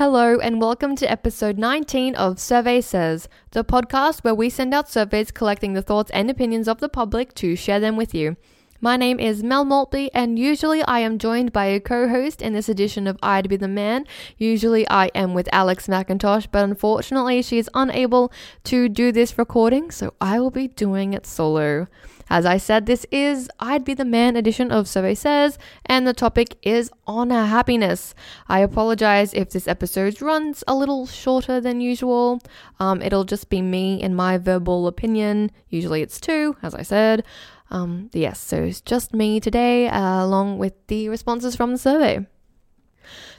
Hello, and welcome to episode 19 of Survey Says, the podcast where we send out surveys collecting the thoughts and opinions of the public to share them with you. My name is Mel Maltby, and usually I am joined by a co host in this edition of I'd Be the Man. Usually I am with Alex McIntosh, but unfortunately she is unable to do this recording, so I will be doing it solo. As I said, this is I'd Be the Man edition of Survey Says, and the topic is honor happiness. I apologize if this episode runs a little shorter than usual. Um, it'll just be me and my verbal opinion. Usually it's two, as I said. Um, yes, so it's just me today, uh, along with the responses from the survey.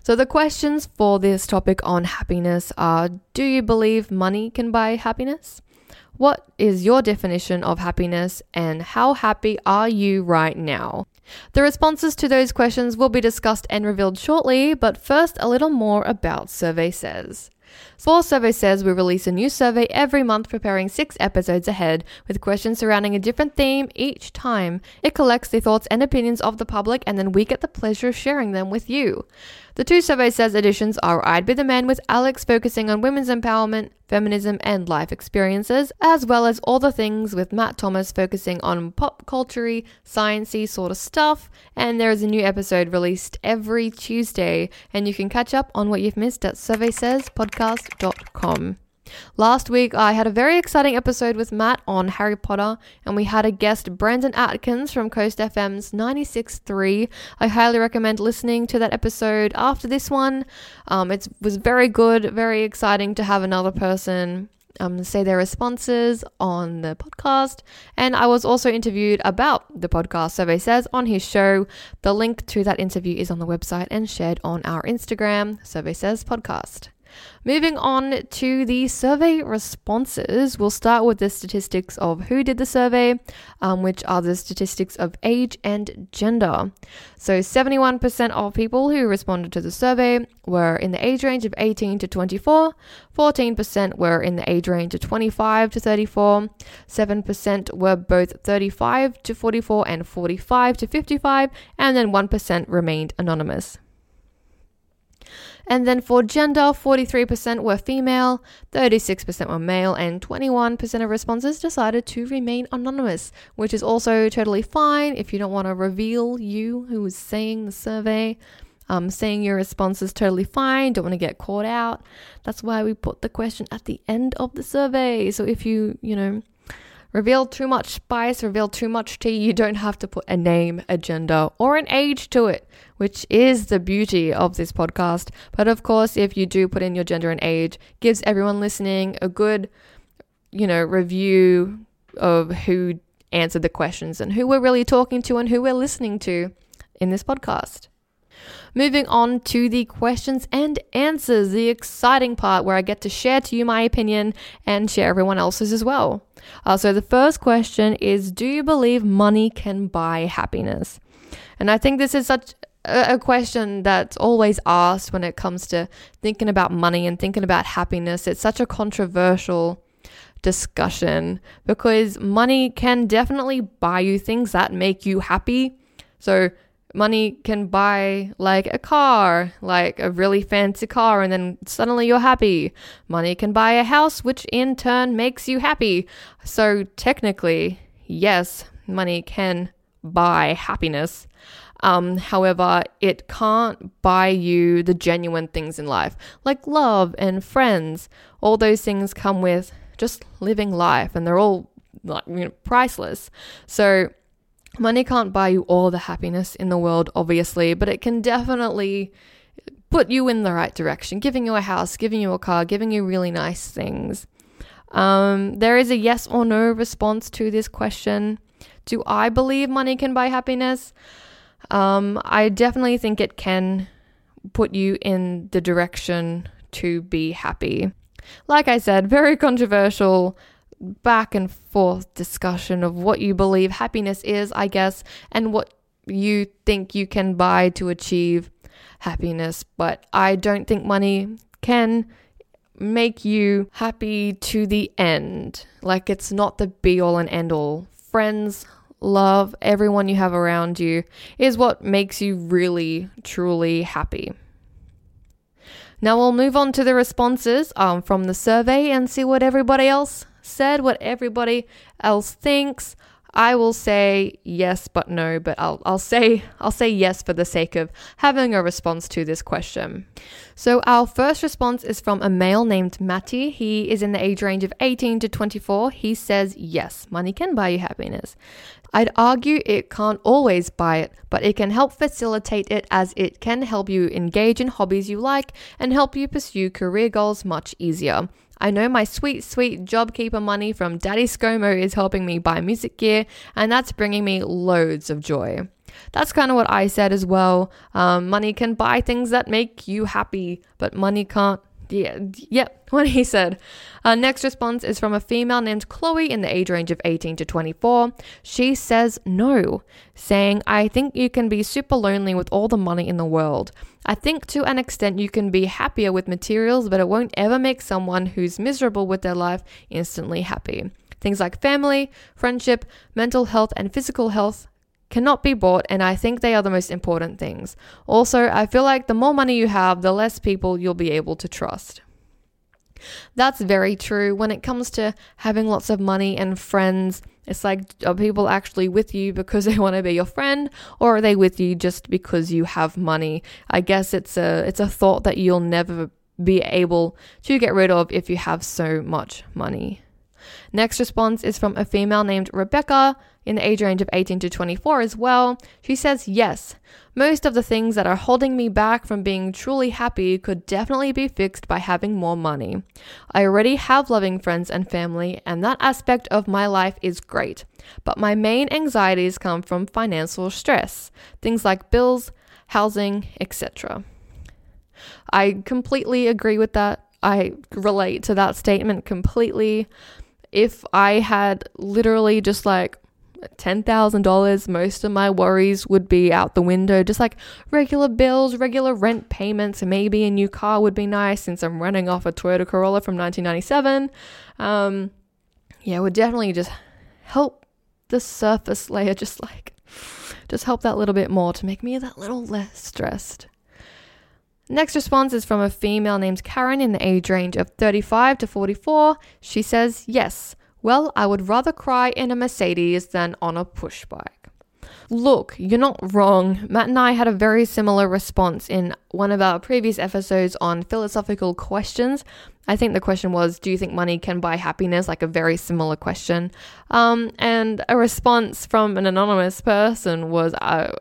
So, the questions for this topic on happiness are Do you believe money can buy happiness? What is your definition of happiness, and how happy are you right now? The responses to those questions will be discussed and revealed shortly, but first, a little more about Survey Says. For Survey Says, we release a new survey every month, preparing six episodes ahead, with questions surrounding a different theme each time. It collects the thoughts and opinions of the public, and then we get the pleasure of sharing them with you. The two Survey Says editions are I'd Be the Man with Alex focusing on women's empowerment, feminism, and life experiences, as well as All the Things with Matt Thomas focusing on pop culture sciencey sort of stuff. And there is a new episode released every Tuesday, and you can catch up on what you've missed at surveysayspodcast.com. Last week, I had a very exciting episode with Matt on Harry Potter, and we had a guest, Brandon Atkins from Coast FM's 96.3. I highly recommend listening to that episode after this one. Um, it was very good, very exciting to have another person um, say their responses on the podcast. And I was also interviewed about the podcast, Survey Says, on his show. The link to that interview is on the website and shared on our Instagram, Survey Says Podcast. Moving on to the survey responses, we'll start with the statistics of who did the survey, um, which are the statistics of age and gender. So, 71% of people who responded to the survey were in the age range of 18 to 24, 14% were in the age range of 25 to 34, 7% were both 35 to 44 and 45 to 55, and then 1% remained anonymous. And then for gender, 43% were female, 36% were male, and 21% of responses decided to remain anonymous, which is also totally fine if you don't want to reveal you who is saying the survey. Um, saying your response is totally fine, don't want to get caught out. That's why we put the question at the end of the survey. So if you, you know, reveal too much spice, reveal too much tea, you don't have to put a name, a gender, or an age to it, which is the beauty of this podcast. But of course, if you do put in your gender and age, gives everyone listening a good, you know, review of who answered the questions and who we're really talking to and who we're listening to in this podcast. Moving on to the questions and answers, the exciting part where I get to share to you my opinion and share everyone else's as well. Uh, so, the first question is Do you believe money can buy happiness? And I think this is such a question that's always asked when it comes to thinking about money and thinking about happiness. It's such a controversial discussion because money can definitely buy you things that make you happy. So, money can buy like a car, like a really fancy car, and then suddenly you're happy. Money can buy a house, which in turn makes you happy. So technically, yes, money can buy happiness. Um, however, it can't buy you the genuine things in life, like love and friends. All those things come with just living life, and they're all like you know, priceless. So Money can't buy you all the happiness in the world, obviously, but it can definitely put you in the right direction, giving you a house, giving you a car, giving you really nice things. Um, there is a yes or no response to this question. Do I believe money can buy happiness? Um, I definitely think it can put you in the direction to be happy. Like I said, very controversial back and forth discussion of what you believe happiness is, I guess, and what you think you can buy to achieve happiness. But I don't think money can make you happy to the end. Like it's not the be all and end all. Friends, love, everyone you have around you is what makes you really, truly happy. Now we'll move on to the responses um, from the survey and see what everybody else said, what everybody else thinks. I will say yes, but no, but I'll, I'll say I'll say yes for the sake of having a response to this question. So our first response is from a male named Matty. He is in the age range of 18 to 24. He says yes, money can buy you happiness. I'd argue it can't always buy it, but it can help facilitate it as it can help you engage in hobbies you like and help you pursue career goals much easier. I know my sweet, sweet JobKeeper money from Daddy ScoMo is helping me buy music gear, and that's bringing me loads of joy. That's kind of what I said as well. Um, money can buy things that make you happy, but money can't yeah, yep, what he said. Our next response is from a female named Chloe in the age range of 18 to 24. She says no, saying, I think you can be super lonely with all the money in the world. I think to an extent you can be happier with materials, but it won't ever make someone who's miserable with their life instantly happy. Things like family, friendship, mental health, and physical health cannot be bought, and I think they are the most important things. Also, I feel like the more money you have, the less people you'll be able to trust. That's very true. When it comes to having lots of money and friends, it's like, are people actually with you because they want to be your friend, or are they with you just because you have money? I guess it's a it's a thought that you'll never be able to get rid of if you have so much money. Next response is from a female named Rebecca in the age range of 18 to 24 as well. She says, Yes, most of the things that are holding me back from being truly happy could definitely be fixed by having more money. I already have loving friends and family, and that aspect of my life is great. But my main anxieties come from financial stress, things like bills, housing, etc. I completely agree with that. I relate to that statement completely. If I had literally just like $10,000, most of my worries would be out the window. Just like regular bills, regular rent payments, maybe a new car would be nice since I'm running off a Toyota Corolla from 1997. Um, yeah, would definitely just help the surface layer, just like, just help that little bit more to make me that little less stressed. Next response is from a female named Karen in the age range of 35 to 44. She says, Yes, well, I would rather cry in a Mercedes than on a push bike. Look, you're not wrong. Matt and I had a very similar response in one of our previous episodes on philosophical questions. I think the question was, Do you think money can buy happiness? Like a very similar question. Um, and a response from an anonymous person was, uh,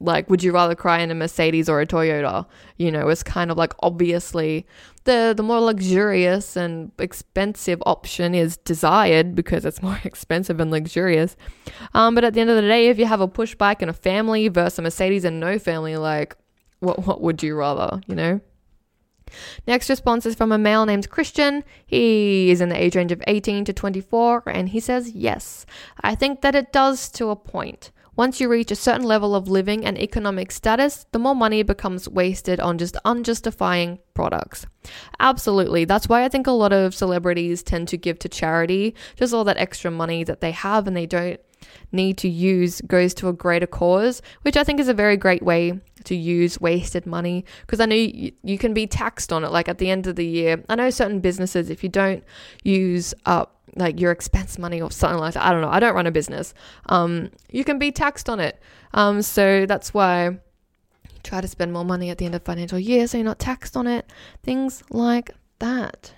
like would you rather cry in a mercedes or a toyota you know it's kind of like obviously the the more luxurious and expensive option is desired because it's more expensive and luxurious um, but at the end of the day if you have a push bike and a family versus a mercedes and no family like what what would you rather you know Next response is from a male named Christian. He is in the age range of 18 to 24 and he says, Yes, I think that it does to a point. Once you reach a certain level of living and economic status, the more money becomes wasted on just unjustifying products. Absolutely. That's why I think a lot of celebrities tend to give to charity. Just all that extra money that they have and they don't need to use goes to a greater cause, which I think is a very great way to use wasted money because I know you, you, can be taxed on it. Like at the end of the year, I know certain businesses, if you don't use up like your expense money or something like that. I don't know. I don't run a business. Um, you can be taxed on it. Um, so that's why you try to spend more money at the end of financial year so you're not taxed on it. Things like that.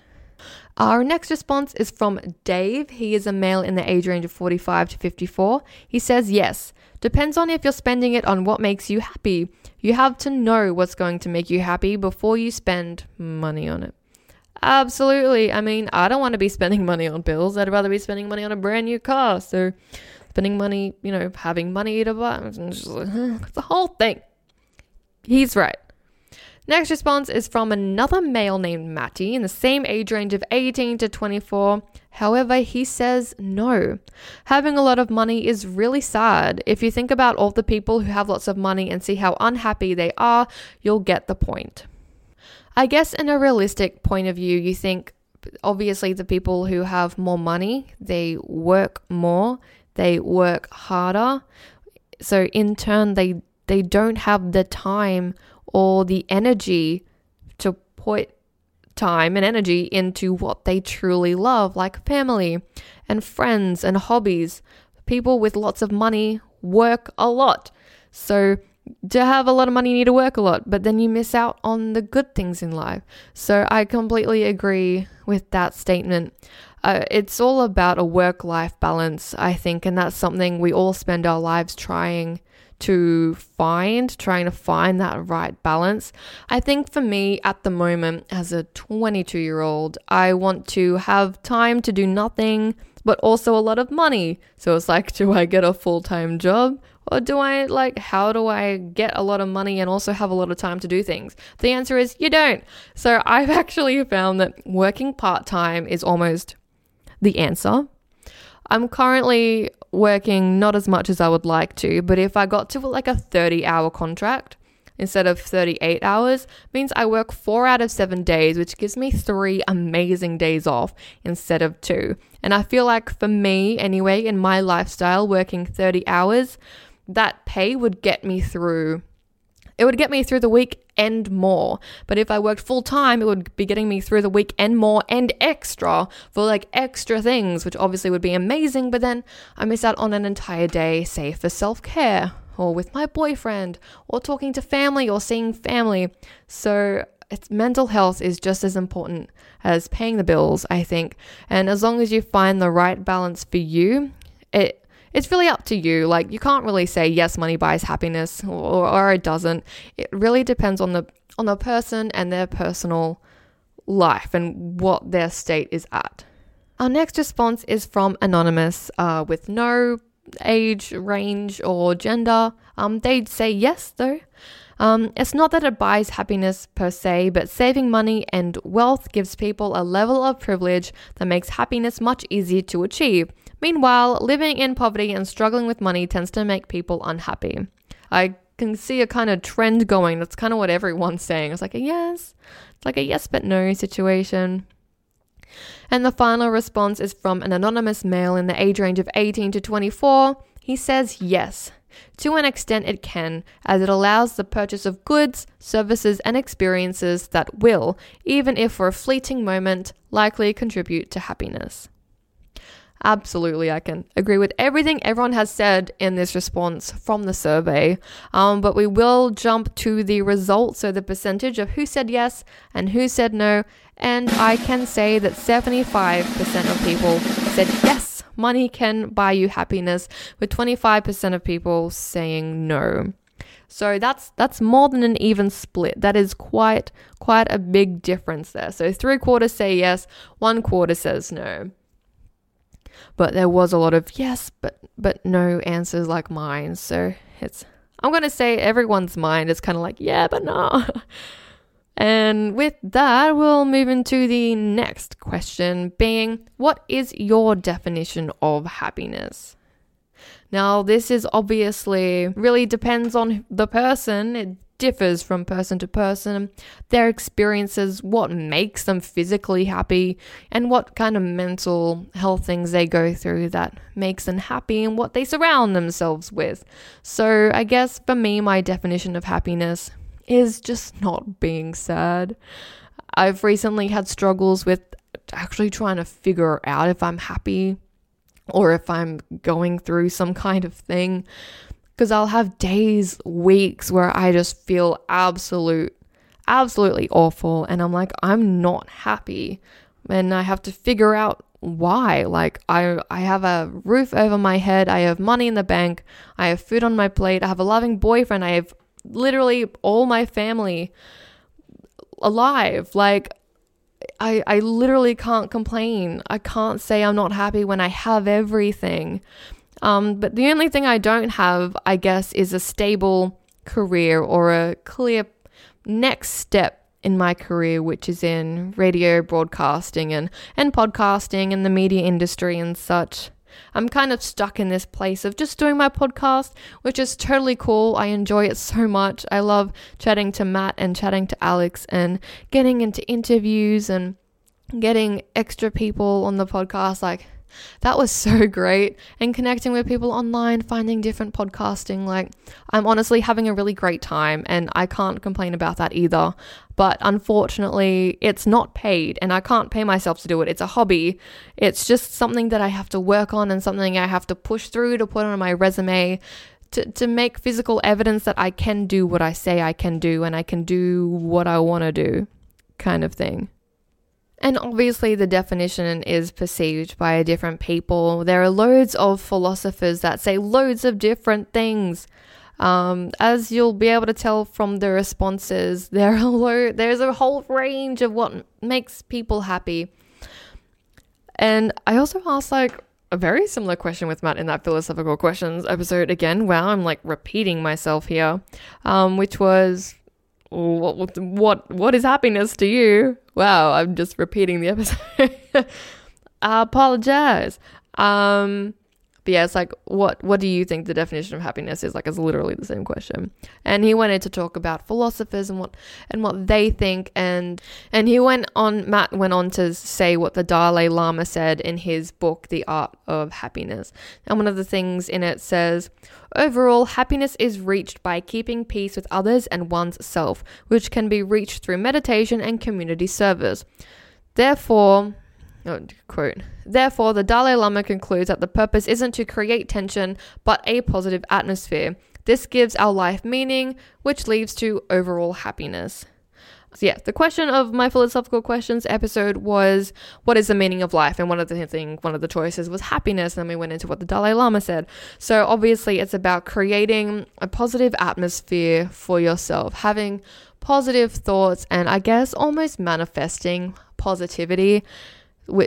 Our next response is from Dave. He is a male in the age range of 45 to 54. He says, Yes, depends on if you're spending it on what makes you happy. You have to know what's going to make you happy before you spend money on it. Absolutely. I mean, I don't want to be spending money on bills. I'd rather be spending money on a brand new car. So, spending money, you know, having money to buy, it's the whole thing. He's right. Next response is from another male named Matty in the same age range of 18 to 24. However, he says no. Having a lot of money is really sad. If you think about all the people who have lots of money and see how unhappy they are, you'll get the point. I guess in a realistic point of view, you think obviously the people who have more money, they work more, they work harder. So in turn they they don't have the time or the energy to put time and energy into what they truly love, like family and friends and hobbies. People with lots of money work a lot. So, to have a lot of money, you need to work a lot, but then you miss out on the good things in life. So, I completely agree with that statement. Uh, it's all about a work life balance, I think, and that's something we all spend our lives trying to find, trying to find that right balance. I think for me at the moment, as a 22 year old, I want to have time to do nothing, but also a lot of money. So it's like, do I get a full time job? Or do I, like, how do I get a lot of money and also have a lot of time to do things? The answer is you don't. So I've actually found that working part time is almost the answer. I'm currently working not as much as I would like to, but if I got to like a 30 hour contract instead of 38 hours, means I work 4 out of 7 days, which gives me 3 amazing days off instead of 2. And I feel like for me anyway in my lifestyle working 30 hours, that pay would get me through it would get me through the week and more. But if I worked full time, it would be getting me through the week and more and extra for like extra things, which obviously would be amazing. But then I miss out on an entire day, say for self care or with my boyfriend or talking to family or seeing family. So it's mental health is just as important as paying the bills, I think. And as long as you find the right balance for you, it it's really up to you. Like you can't really say yes, money buys happiness or, or it doesn't. It really depends on the on the person and their personal life and what their state is at. Our next response is from Anonymous uh, with no age, range, or gender. Um, they'd say yes, though. Um, it's not that it buys happiness per se, but saving money and wealth gives people a level of privilege that makes happiness much easier to achieve. Meanwhile, living in poverty and struggling with money tends to make people unhappy. I can see a kind of trend going. That's kind of what everyone's saying. It's like a yes, it's like a yes but no situation. And the final response is from an anonymous male in the age range of 18 to 24. He says yes. To an extent, it can, as it allows the purchase of goods, services, and experiences that will, even if for a fleeting moment, likely contribute to happiness. Absolutely, I can agree with everything everyone has said in this response from the survey. Um, but we will jump to the results, so the percentage of who said yes and who said no. And I can say that 75% of people said yes, money can buy you happiness, with 25% of people saying no. So that's that's more than an even split. That is quite quite a big difference there. So three quarters say yes, one quarter says no but there was a lot of yes, but but no answers like mine. So it's I'm gonna say everyone's mind is kind of like yeah, but no. And with that, we'll move into the next question being what is your definition of happiness? Now, this is obviously really depends on the person. It differs from person to person, their experiences, what makes them physically happy, and what kind of mental health things they go through that makes them happy and what they surround themselves with. So, I guess for me, my definition of happiness is just not being sad. I've recently had struggles with actually trying to figure out if I'm happy or if I'm going through some kind of thing because I'll have days, weeks where I just feel absolute, absolutely awful. And I'm like, I'm not happy. And I have to figure out why. Like, I, I have a roof over my head, I have money in the bank, I have food on my plate, I have a loving boyfriend, I have literally all my family alive. Like, I, I literally can't complain. I can't say I'm not happy when I have everything. Um, but the only thing I don't have, I guess, is a stable career or a clear next step in my career, which is in radio broadcasting and, and podcasting and the media industry and such. I'm kind of stuck in this place of just doing my podcast, which is totally cool. I enjoy it so much. I love chatting to Matt and chatting to Alex and getting into interviews and getting extra people on the podcast. Like, That was so great. And connecting with people online, finding different podcasting. Like, I'm honestly having a really great time, and I can't complain about that either. But unfortunately, it's not paid, and I can't pay myself to do it. It's a hobby. It's just something that I have to work on and something I have to push through to put on my resume to, to make physical evidence that I can do what I say I can do and I can do what I want to do, kind of thing. And obviously, the definition is perceived by different people. There are loads of philosophers that say loads of different things. Um, as you'll be able to tell from the responses, there are lo- there's a whole range of what makes people happy. And I also asked, like, a very similar question with Matt in that philosophical questions episode again. Wow, I'm like repeating myself here, um, which was what what what is happiness to you? Wow, I'm just repeating the episode. I apologize. Um, but yeah, it's like what what do you think the definition of happiness is? Like it's literally the same question. And he went in to talk about philosophers and what and what they think and and he went on Matt went on to say what the Dalai Lama said in his book The Art of Happiness. And one of the things in it says Overall, happiness is reached by keeping peace with others and one's self, which can be reached through meditation and community service. Therefore, Oh, quote. Therefore, the Dalai Lama concludes that the purpose isn't to create tension, but a positive atmosphere. This gives our life meaning, which leads to overall happiness. So yeah, the question of my philosophical questions episode was what is the meaning of life? And one of the thing, one of the choices was happiness. And then we went into what the Dalai Lama said. So obviously it's about creating a positive atmosphere for yourself, having positive thoughts and I guess almost manifesting positivity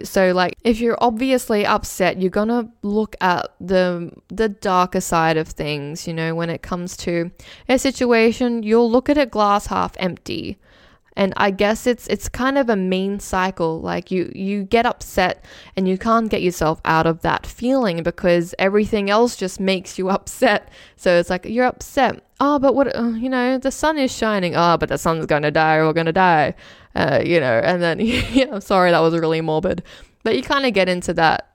so like if you're obviously upset you're going to look at the the darker side of things you know when it comes to a situation you'll look at it glass half empty. And i guess it's it's kind of a mean cycle like you you get upset and you can't get yourself out of that feeling because everything else just makes you upset. So it's like you're upset. Oh but what uh, you know the sun is shining. Oh but the sun's going to die or we're going to die uh, you know, and then, yeah, I'm sorry, that was really morbid. But you kind of get into that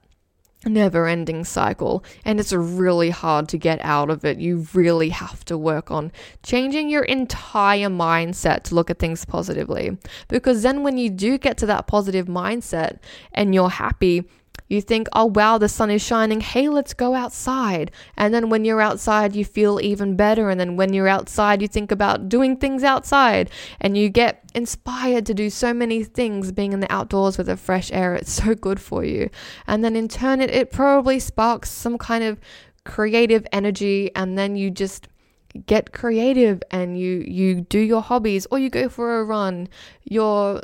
never ending cycle and it's really hard to get out of it. You really have to work on changing your entire mindset to look at things positively. Because then when you do get to that positive mindset and you're happy, you think, oh wow, the sun is shining. Hey, let's go outside. And then when you're outside, you feel even better. And then when you're outside, you think about doing things outside and you get inspired to do so many things being in the outdoors with the fresh air. It's so good for you. And then in turn, it, it probably sparks some kind of creative energy. And then you just get creative and you you do your hobbies or you go for a run you're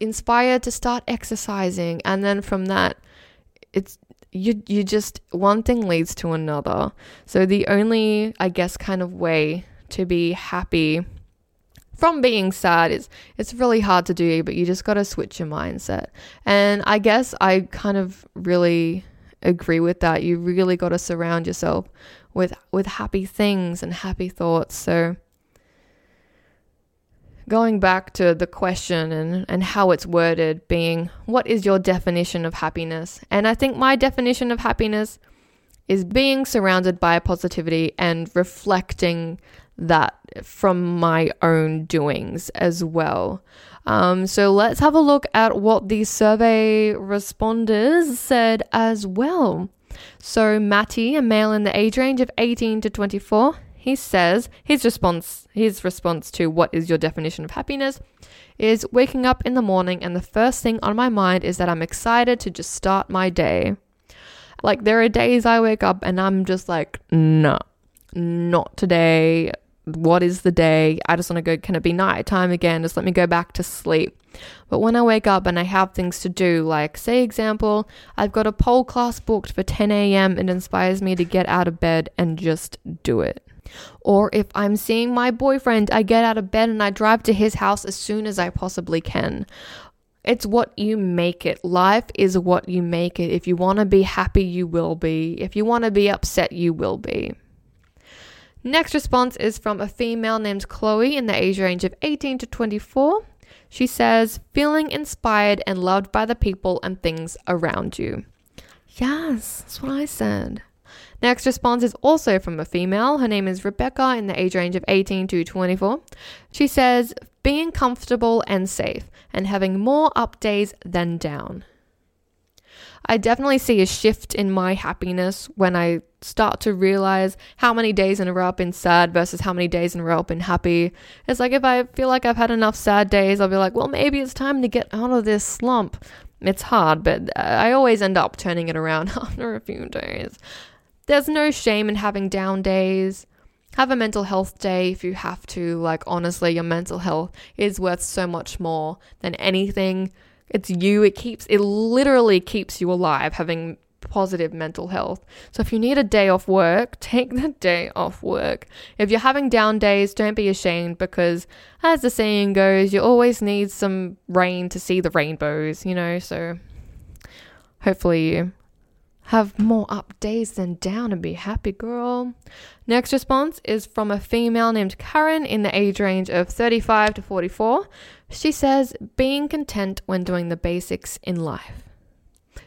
inspired to start exercising and then from that it's you you just one thing leads to another. So the only I guess kind of way to be happy from being sad is it's really hard to do, but you just got to switch your mindset. And I guess I kind of really agree with that. You really got to surround yourself with with happy things and happy thoughts. So going back to the question and, and how it's worded being what is your definition of happiness? And I think my definition of happiness is being surrounded by positivity and reflecting that from my own doings as well. Um, so let's have a look at what the survey responders said as well. So, Matty, a male in the age range of 18 to 24, he says his response his response to what is your definition of happiness is waking up in the morning and the first thing on my mind is that I'm excited to just start my day. Like there are days I wake up and I'm just like, no, not today. What is the day? I just want to go, can it be nighttime again? Just let me go back to sleep. But when I wake up and I have things to do, like say example, I've got a pole class booked for 10 a.m. it inspires me to get out of bed and just do it. Or if I'm seeing my boyfriend, I get out of bed and I drive to his house as soon as I possibly can. It's what you make it. Life is what you make it. If you want to be happy, you will be. If you want to be upset, you will be. Next response is from a female named Chloe in the age range of 18 to 24. She says, feeling inspired and loved by the people and things around you. Yes, that's what I said. Next response is also from a female. Her name is Rebecca in the age range of 18 to 24. She says, being comfortable and safe and having more up days than down. I definitely see a shift in my happiness when I start to realize how many days in a row I've been sad versus how many days in a row I've been happy. It's like if I feel like I've had enough sad days, I'll be like, well, maybe it's time to get out of this slump. It's hard, but I always end up turning it around after a few days. There's no shame in having down days. Have a mental health day if you have to. Like, honestly, your mental health is worth so much more than anything it's you. It keeps, it literally keeps you alive having positive mental health. So if you need a day off work, take the day off work. If you're having down days, don't be ashamed because as the saying goes, you always need some rain to see the rainbows, you know? So hopefully you have more up days than down and be happy, girl. Next response is from a female named Karen in the age range of 35 to 44. She says, being content when doing the basics in life.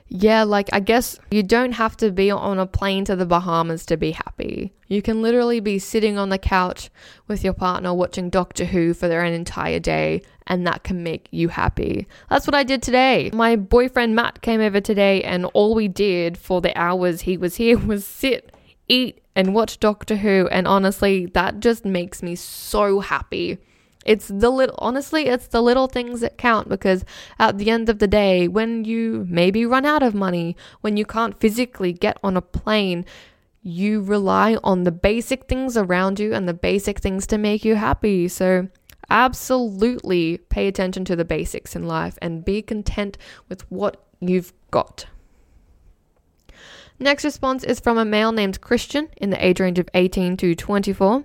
Yeah, like I guess you don't have to be on a plane to the Bahamas to be happy. You can literally be sitting on the couch with your partner watching Doctor Who for their entire day, and that can make you happy. That's what I did today. My boyfriend Matt came over today, and all we did for the hours he was here was sit, eat, and watch Doctor Who, and honestly, that just makes me so happy. It's the little, honestly, it's the little things that count because at the end of the day, when you maybe run out of money, when you can't physically get on a plane, you rely on the basic things around you and the basic things to make you happy. So, absolutely pay attention to the basics in life and be content with what you've got. Next response is from a male named Christian in the age range of 18 to 24.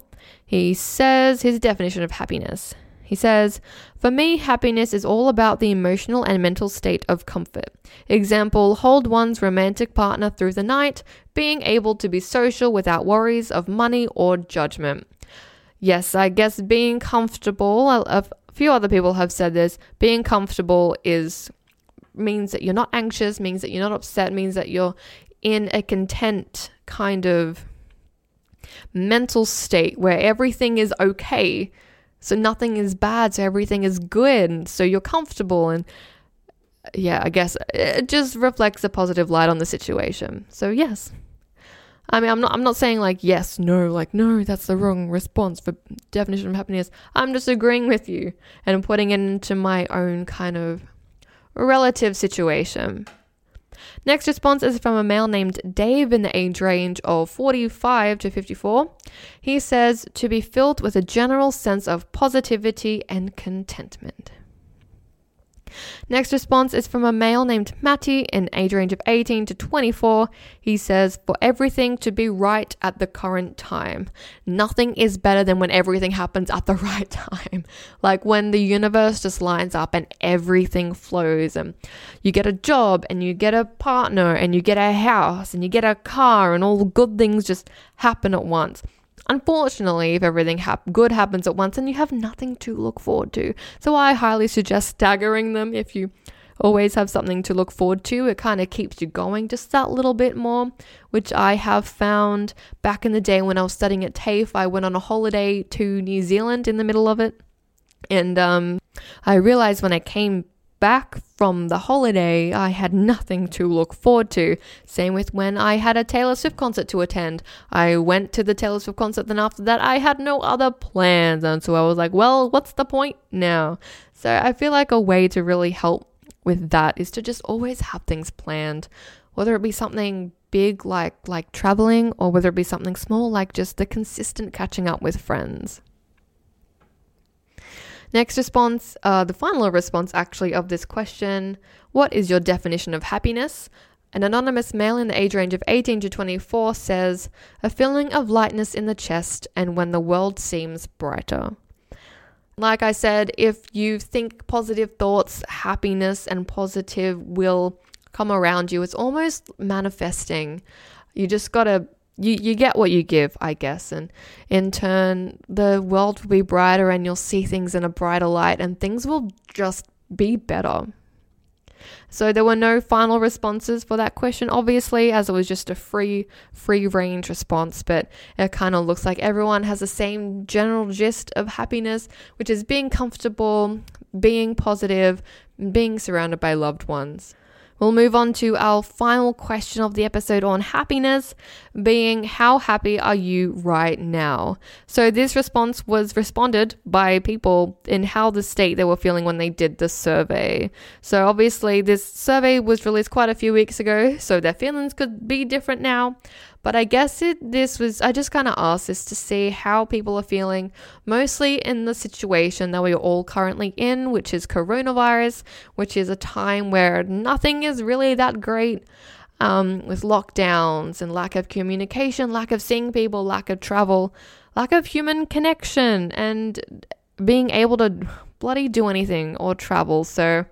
He says his definition of happiness. He says, For me, happiness is all about the emotional and mental state of comfort. Example, hold one's romantic partner through the night, being able to be social without worries of money or judgment. Yes, I guess being comfortable, a few other people have said this, being comfortable is means that you're not anxious, means that you're not upset, means that you're in a content kind of mental state where everything is okay. So nothing is bad, so everything is good, so you're comfortable and yeah, I guess it just reflects a positive light on the situation. So yes. I mean, I'm not I'm not saying like yes, no, like no, that's the wrong response for definition of happiness. I'm just agreeing with you and putting it into my own kind of relative situation. Next response is from a male named Dave in the age range of 45 to 54. He says to be filled with a general sense of positivity and contentment. Next response is from a male named Matty in age range of 18 to 24. He says, For everything to be right at the current time. Nothing is better than when everything happens at the right time. Like when the universe just lines up and everything flows, and you get a job, and you get a partner, and you get a house, and you get a car, and all the good things just happen at once. Unfortunately, if everything hap- good happens at once, and you have nothing to look forward to. So I highly suggest staggering them if you always have something to look forward to. It kind of keeps you going just that little bit more, which I have found back in the day when I was studying at TAFE. I went on a holiday to New Zealand in the middle of it. And um, I realized when I came back from the holiday, I had nothing to look forward to. Same with when I had a Taylor Swift concert to attend. I went to the Taylor Swift concert, then after that, I had no other plans. And so I was like, well, what's the point now? So I feel like a way to really help with that is to just always have things planned, whether it be something big like like traveling or whether it be something small like just the consistent catching up with friends. Next response, uh, the final response actually of this question What is your definition of happiness? An anonymous male in the age range of 18 to 24 says, A feeling of lightness in the chest and when the world seems brighter. Like I said, if you think positive thoughts, happiness and positive will come around you. It's almost manifesting. You just gotta you, you get what you give, I guess. And in turn, the world will be brighter and you'll see things in a brighter light and things will just be better. So there were no final responses for that question, obviously, as it was just a free, free range response. But it kind of looks like everyone has the same general gist of happiness, which is being comfortable, being positive, being surrounded by loved ones. We'll move on to our final question of the episode on happiness, being how happy are you right now? So, this response was responded by people in how the state they were feeling when they did the survey. So, obviously, this survey was released quite a few weeks ago, so their feelings could be different now. But I guess it this was I just kind of asked this to see how people are feeling, mostly in the situation that we're all currently in, which is coronavirus, which is a time where nothing is really that great. Um, with lockdowns and lack of communication, lack of seeing people, lack of travel, lack of human connection, and being able to bloody do anything or travel. So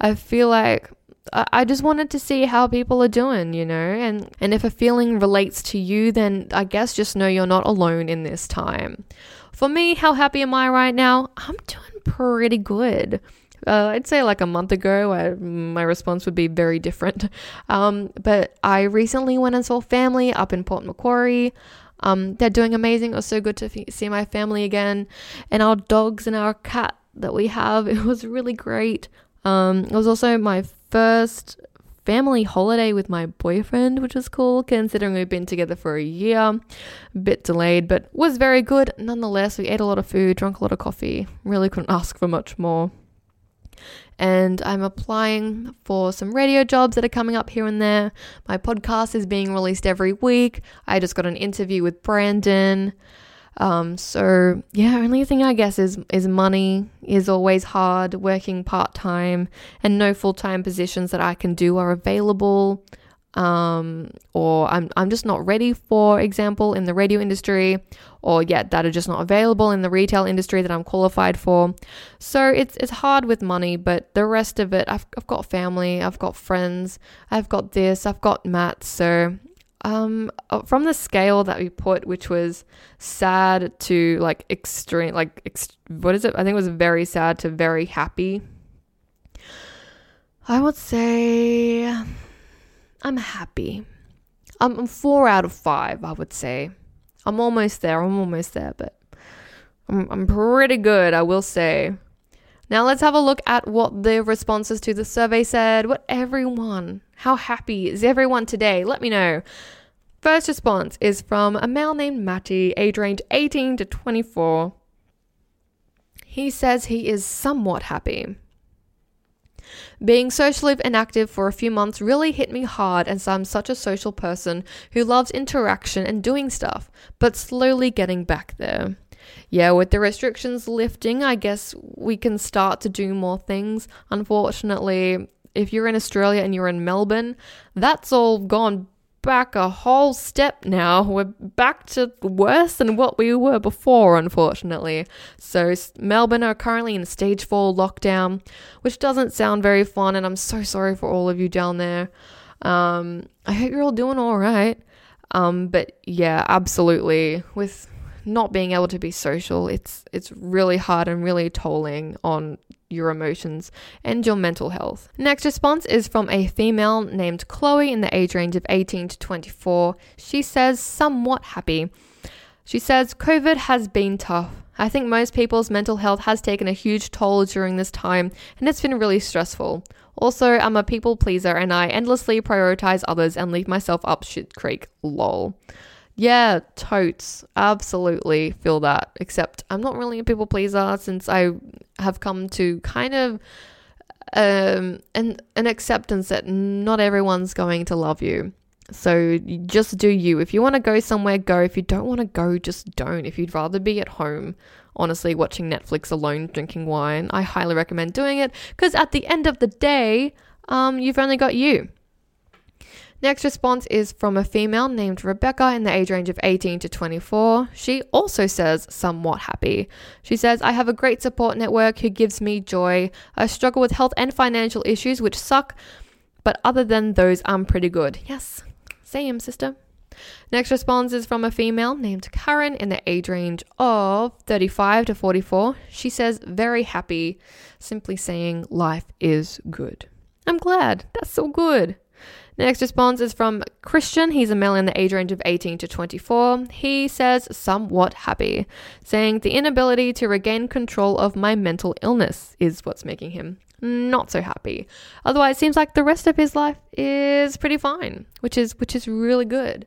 I feel like I just wanted to see how people are doing, you know, and, and if a feeling relates to you, then I guess just know you're not alone in this time. For me, how happy am I right now? I'm doing pretty good. Uh, I'd say like a month ago, I, my response would be very different. Um, but I recently went and saw family up in Port Macquarie. Um, they're doing amazing. It was so good to f- see my family again, and our dogs and our cat that we have. It was really great. Um, it was also my first family holiday with my boyfriend, which was cool considering we've been together for a year. A bit delayed, but was very good. Nonetheless, we ate a lot of food, drank a lot of coffee. Really couldn't ask for much more. And I'm applying for some radio jobs that are coming up here and there. My podcast is being released every week. I just got an interview with Brandon. Um, so yeah, only thing I guess is is money is always hard. Working part time and no full time positions that I can do are available. Um, or I'm I'm just not ready. For example, in the radio industry, or yet that are just not available in the retail industry that I'm qualified for. So it's it's hard with money, but the rest of it, I've I've got family, I've got friends, I've got this, I've got Matt. So um uh, from the scale that we put which was sad to like extreme like what is it? I think it was very sad to very happy. I would say i'm happy. I'm, I'm four out of five i would say. I'm almost there i'm almost there but I'm, I'm pretty good i will say now let's have a look at what the responses to the survey said. What everyone, how happy is everyone today? Let me know. First response is from a male named Matty, age range 18 to 24. He says he is somewhat happy. Being socially inactive for a few months really hit me hard as I'm such a social person who loves interaction and doing stuff, but slowly getting back there yeah, with the restrictions lifting, I guess we can start to do more things. Unfortunately, if you're in Australia and you're in Melbourne, that's all gone back a whole step now. We're back to worse than what we were before, unfortunately. So, Melbourne are currently in stage four lockdown, which doesn't sound very fun, and I'm so sorry for all of you down there. Um, I hope you're all doing all right. Um, but yeah, absolutely. With not being able to be social, it's it's really hard and really tolling on your emotions and your mental health. Next response is from a female named Chloe in the age range of 18 to 24. She says somewhat happy. She says COVID has been tough. I think most people's mental health has taken a huge toll during this time and it's been really stressful. Also, I'm a people pleaser and I endlessly prioritize others and leave myself up shit creek. Lol. Yeah, totes. Absolutely feel that. Except I'm not really a people pleaser since I have come to kind of um an an acceptance that not everyone's going to love you. So just do you. If you want to go somewhere, go. If you don't want to go, just don't. If you'd rather be at home, honestly, watching Netflix alone, drinking wine, I highly recommend doing it because at the end of the day, um, you've only got you. Next response is from a female named Rebecca in the age range of 18 to 24. She also says somewhat happy. She says, I have a great support network who gives me joy. I struggle with health and financial issues which suck, but other than those, I'm pretty good. Yes, same, sister. Next response is from a female named Karen in the age range of 35 to 44. She says, very happy, simply saying life is good. I'm glad. That's so good. Next response is from Christian. He's a male in the age range of 18 to 24. He says, somewhat happy, saying the inability to regain control of my mental illness is what's making him not so happy. Otherwise, it seems like the rest of his life is pretty fine, which is which is really good.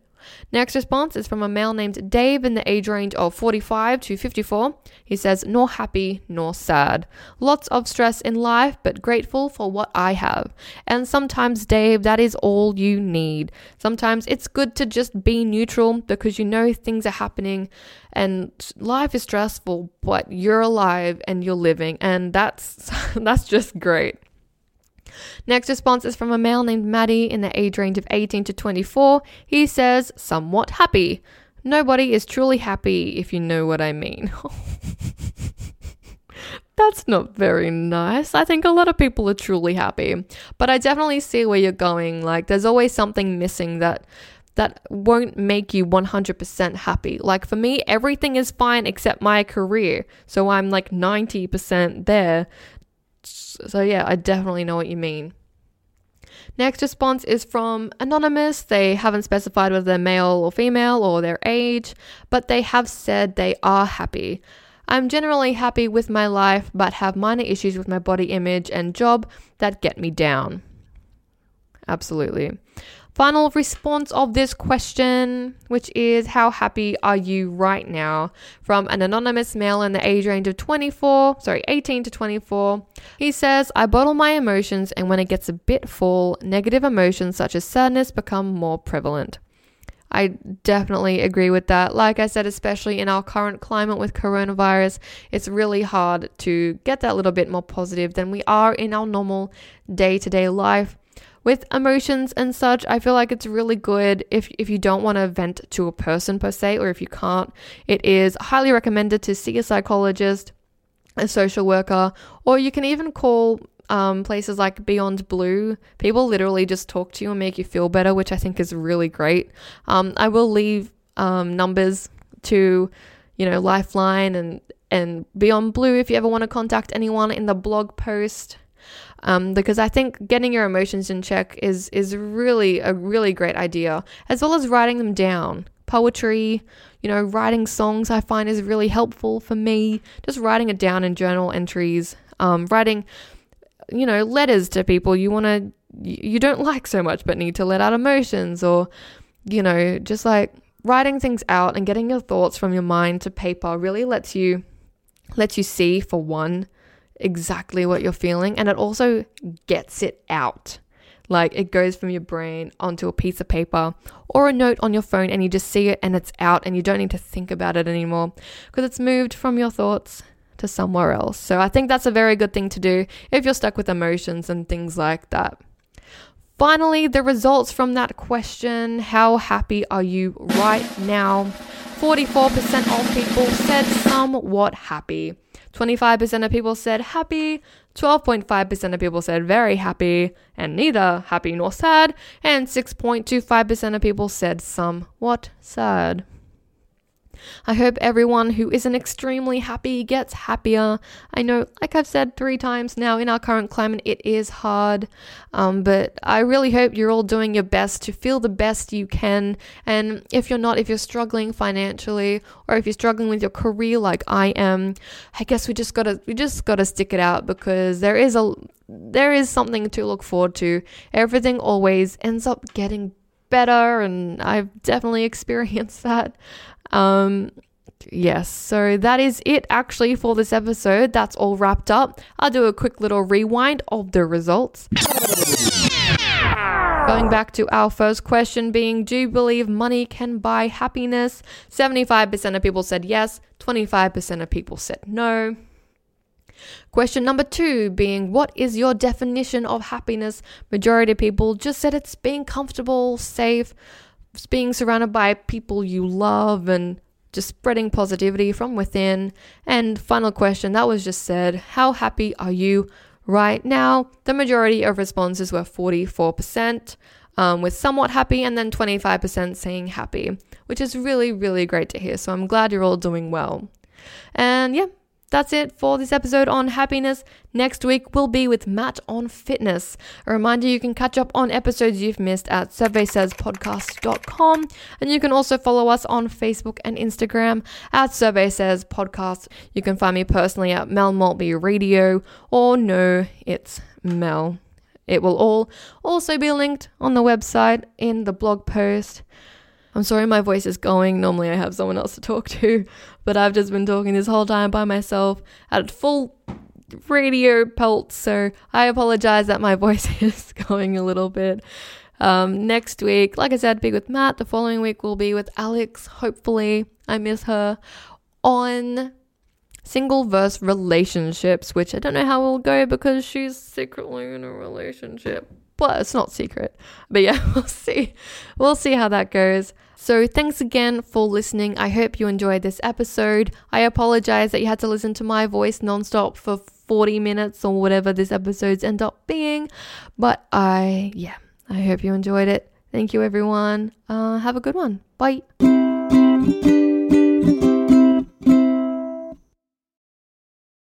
Next response is from a male named Dave in the age range of 45 to 54. He says, nor happy nor sad. Lots of stress in life, but grateful for what I have. And sometimes, Dave, that is all you need. Sometimes it's good to just be neutral because you know things are happening and life is stressful, but you're alive and you're living. And that's, that's just great. Next response is from a male named Maddie in the age range of 18 to 24. He says, somewhat happy. Nobody is truly happy if you know what I mean. That's not very nice. I think a lot of people are truly happy, but I definitely see where you're going. Like, there's always something missing that that won't make you 100% happy. Like for me, everything is fine except my career. So I'm like 90% there. So, yeah, I definitely know what you mean. Next response is from Anonymous. They haven't specified whether they're male or female or their age, but they have said they are happy. I'm generally happy with my life, but have minor issues with my body image and job that get me down. Absolutely. Final response of this question, which is How happy are you right now? From an anonymous male in the age range of 24, sorry, 18 to 24. He says, I bottle my emotions, and when it gets a bit full, negative emotions such as sadness become more prevalent. I definitely agree with that. Like I said, especially in our current climate with coronavirus, it's really hard to get that little bit more positive than we are in our normal day to day life with emotions and such, I feel like it's really good if, if you don't want to vent to a person per se, or if you can't, it is highly recommended to see a psychologist, a social worker, or you can even call um, places like Beyond Blue. People literally just talk to you and make you feel better, which I think is really great. Um, I will leave um, numbers to, you know, Lifeline and and Beyond Blue if you ever want to contact anyone in the blog post um, because I think getting your emotions in check is is really a really great idea, as well as writing them down. Poetry, you know, writing songs I find is really helpful for me. Just writing it down in journal entries, um, writing, you know, letters to people you want to you don't like so much but need to let out emotions, or you know, just like writing things out and getting your thoughts from your mind to paper really lets you lets you see for one exactly what you're feeling and it also gets it out. Like it goes from your brain onto a piece of paper or a note on your phone and you just see it and it's out and you don't need to think about it anymore because it's moved from your thoughts to somewhere else. So I think that's a very good thing to do if you're stuck with emotions and things like that. Finally, the results from that question How happy are you right now? 44% of people said somewhat happy. 25% of people said happy, 12.5% of people said very happy, and neither happy nor sad, and 6.25% of people said somewhat sad. I hope everyone who isn't extremely happy gets happier. I know, like I've said three times now, in our current climate, it is hard. Um, but I really hope you're all doing your best to feel the best you can. And if you're not, if you're struggling financially, or if you're struggling with your career like I am, I guess we just gotta we just gotta stick it out because there is a there is something to look forward to. Everything always ends up getting better, and I've definitely experienced that. Um, yes, so that is it actually for this episode. That's all wrapped up. I'll do a quick little rewind of the results. Going back to our first question being Do you believe money can buy happiness? 75% of people said yes, 25% of people said no. Question number two being What is your definition of happiness? Majority of people just said it's being comfortable, safe, being surrounded by people you love and just spreading positivity from within. And final question that was just said How happy are you right now? The majority of responses were 44%, um, with somewhat happy, and then 25% saying happy, which is really, really great to hear. So I'm glad you're all doing well. And yeah, that's it for this episode on happiness. Next week will be with Matt on fitness. A reminder you can catch up on episodes you've missed at surveysayspodcast.com and you can also follow us on Facebook and Instagram at Survey Says Podcast. You can find me personally at Mel Maltby Radio or no, it's Mel. It will all also be linked on the website in the blog post. I'm sorry my voice is going. Normally I have someone else to talk to, but I've just been talking this whole time by myself at full radio pelt, so I apologize that my voice is going a little bit. Um, next week, like I said, be with Matt. The following week will be with Alex. Hopefully, I miss her on single verse relationships, which I don't know how it will go because she's secretly in a relationship. But it's not secret. But yeah, we'll see. We'll see how that goes. So, thanks again for listening. I hope you enjoyed this episode. I apologize that you had to listen to my voice nonstop for 40 minutes or whatever this episode's end up being. But I, yeah, I hope you enjoyed it. Thank you, everyone. Uh, have a good one. Bye.